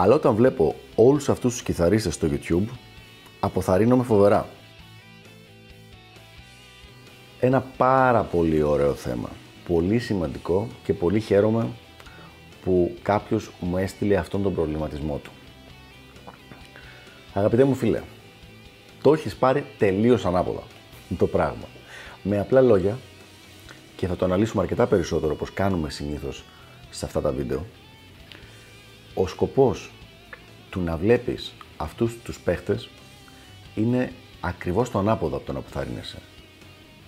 αλλά όταν βλέπω όλους αυτούς τους κιθαρίστες στο YouTube, αποθαρρύνομαι φοβερά. Ένα πάρα πολύ ωραίο θέμα, πολύ σημαντικό και πολύ χαίρομαι που κάποιος μου έστειλε αυτόν τον προβληματισμό του. Αγαπητέ μου φίλε, το έχεις πάρει τελείως ανάποδα το πράγμα. Με απλά λόγια, και θα το αναλύσουμε αρκετά περισσότερο όπως κάνουμε συνήθως σε αυτά τα βίντεο, ο σκοπός του να βλέπεις αυτούς τους παίχτες είναι ακριβώς το ανάποδο από το να αποθαρρύνεσαι.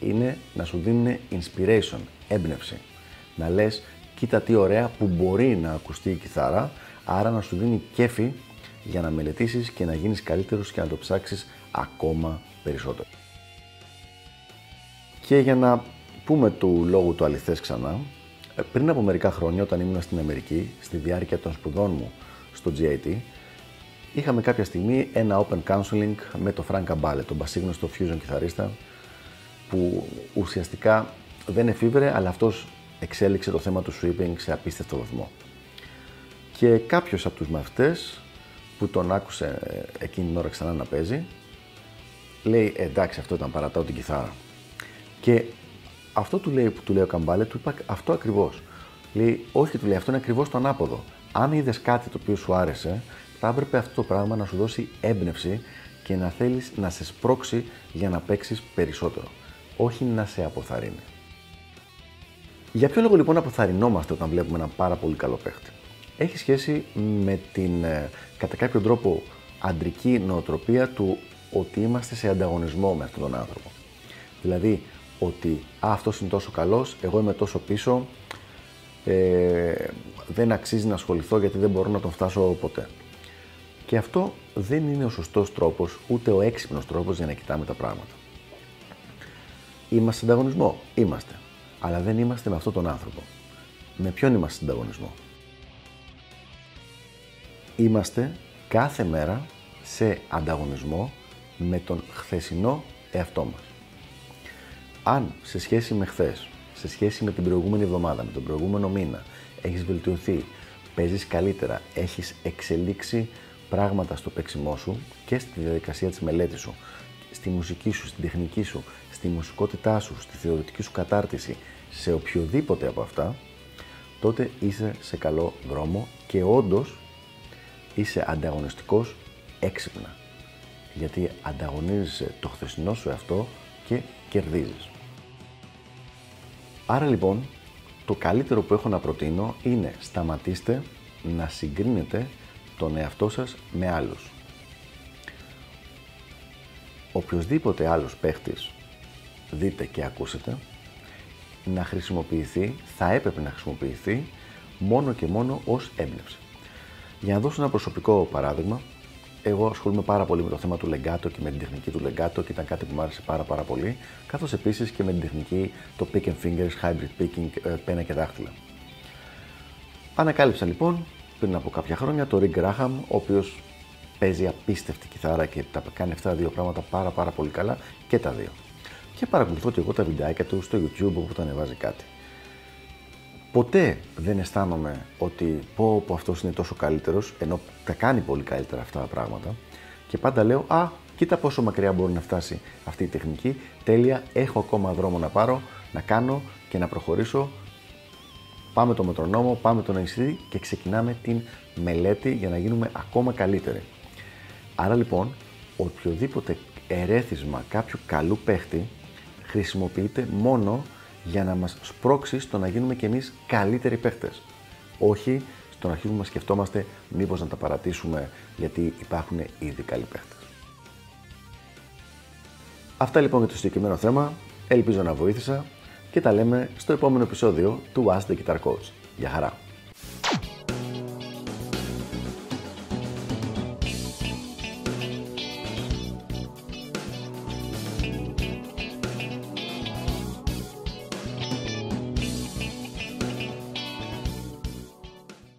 Είναι να σου δίνουν inspiration, έμπνευση. Να λες, κοίτα τι ωραία που μπορεί να ακουστεί η κιθάρα, άρα να σου δίνει κέφι για να μελετήσεις και να γίνεις καλύτερος και να το ψάξεις ακόμα περισσότερο. Και για να πούμε του λόγου του αληθές ξανά, ε, πριν από μερικά χρόνια όταν ήμουν στην Αμερική, στη διάρκεια των σπουδών μου στο GIT, είχαμε κάποια στιγμή ένα open counseling με το Frank Abale, τον πασίγνωστο fusion κιθαρίστα, που ουσιαστικά δεν εφήβρε, αλλά αυτός εξέλιξε το θέμα του sweeping σε απίστευτο βαθμό. Και κάποιος από τους μαθητές που τον άκουσε ε, εκείνη την ώρα ξανά να παίζει, λέει εντάξει αυτό ήταν παρατάω την κιθάρα. Και αυτό του λέει, που του λέει ο Καμπάλε, του είπα αυτό ακριβώς. Λέει, Όχι, του λέει, αυτό είναι ακριβώς το ανάποδο. Αν είδες κάτι το οποίο σου άρεσε, θα έπρεπε αυτό το πράγμα να σου δώσει έμπνευση και να θέλεις να σε σπρώξει για να παίξεις περισσότερο. Όχι να σε αποθαρρύνει. Για ποιο λόγο λοιπόν αποθαρρυνόμαστε όταν βλέπουμε ένα πάρα πολύ καλό παίχτη; Έχει σχέση με την ε, κατά κάποιο τρόπο αντρική νοοτροπία του ότι είμαστε σε ανταγωνισμό με αυτόν τον άνθρωπο. Δηλαδή, ότι α, αυτός είναι τόσο καλός, εγώ είμαι τόσο πίσω, ε, δεν αξίζει να ασχοληθώ γιατί δεν μπορώ να τον φτάσω ποτέ. Και αυτό δεν είναι ο σωστός τρόπος, ούτε ο έξυπνος τρόπος για να κοιτάμε τα πράγματα. Είμαστε ανταγωνισμό, είμαστε. Αλλά δεν είμαστε με αυτόν τον άνθρωπο. Με ποιον είμαστε ανταγωνισμό; Είμαστε κάθε μέρα σε ανταγωνισμό με τον χθεσινό εαυτό μας αν σε σχέση με χθες, σε σχέση με την προηγούμενη εβδομάδα, με τον προηγούμενο μήνα, έχεις βελτιωθεί, παίζεις καλύτερα, έχεις εξελίξει πράγματα στο παίξιμό σου και στη διαδικασία της μελέτης σου, στη μουσική σου, στην τεχνική σου, στη μουσικότητά σου, στη θεωρητική σου κατάρτιση, σε οποιοδήποτε από αυτά, τότε είσαι σε καλό δρόμο και όντως είσαι ανταγωνιστικός έξυπνα. Γιατί ανταγωνίζεσαι το χθεσινό σου εαυτό και κερδίζεις. Άρα λοιπόν, το καλύτερο που έχω να προτείνω είναι σταματήστε να συγκρίνετε τον εαυτό σας με άλλους. Οποιοςδήποτε άλλος παίχτης δείτε και ακούσετε, να χρησιμοποιηθεί, θα έπρεπε να χρησιμοποιηθεί μόνο και μόνο ως έμπνευση. Για να δώσω ένα προσωπικό παράδειγμα, εγώ ασχολούμαι πάρα πολύ με το θέμα του λεγκάτο και με την τεχνική του λεγκάτο και ήταν κάτι που μου άρεσε πάρα πάρα πολύ, καθώς επίσης και με την τεχνική το pick and fingers, hybrid picking, ε, πένα και δάχτυλα. Ανακάλυψα λοιπόν πριν από κάποια χρόνια το Rick Graham, ο οποίος παίζει απίστευτη κιθάρα και τα κάνει αυτά τα δύο πράγματα πάρα πάρα πολύ καλά και τα δύο. Και παρακολουθώ και εγώ τα βιντεάκια του στο YouTube όπου τα ανεβάζει κάτι ποτέ δεν αισθάνομαι ότι πω πω αυτός είναι τόσο καλύτερος, ενώ τα κάνει πολύ καλύτερα αυτά τα πράγματα. Και πάντα λέω «Α, κοίτα πόσο μακριά μπορεί να φτάσει αυτή η τεχνική, τέλεια, έχω ακόμα δρόμο να πάρω, να κάνω και να προχωρήσω, πάμε το μετρονόμο, πάμε τον ACD και ξεκινάμε την μελέτη για να γίνουμε ακόμα καλύτεροι». Άρα λοιπόν, οποιοδήποτε ερέθισμα κάποιου καλού παίχτη χρησιμοποιείται μόνο για να μας σπρώξει στο να γίνουμε κι εμείς καλύτεροι παίχτες. Όχι στο να αρχίσουμε να σκεφτόμαστε μήπως να τα παρατήσουμε γιατί υπάρχουν ήδη καλοί παίχτες. Αυτά λοιπόν για το συγκεκριμένο θέμα. Ελπίζω να βοήθησα και τα λέμε στο επόμενο επεισόδιο του Ask the Guitar Coach. Γεια χαρά!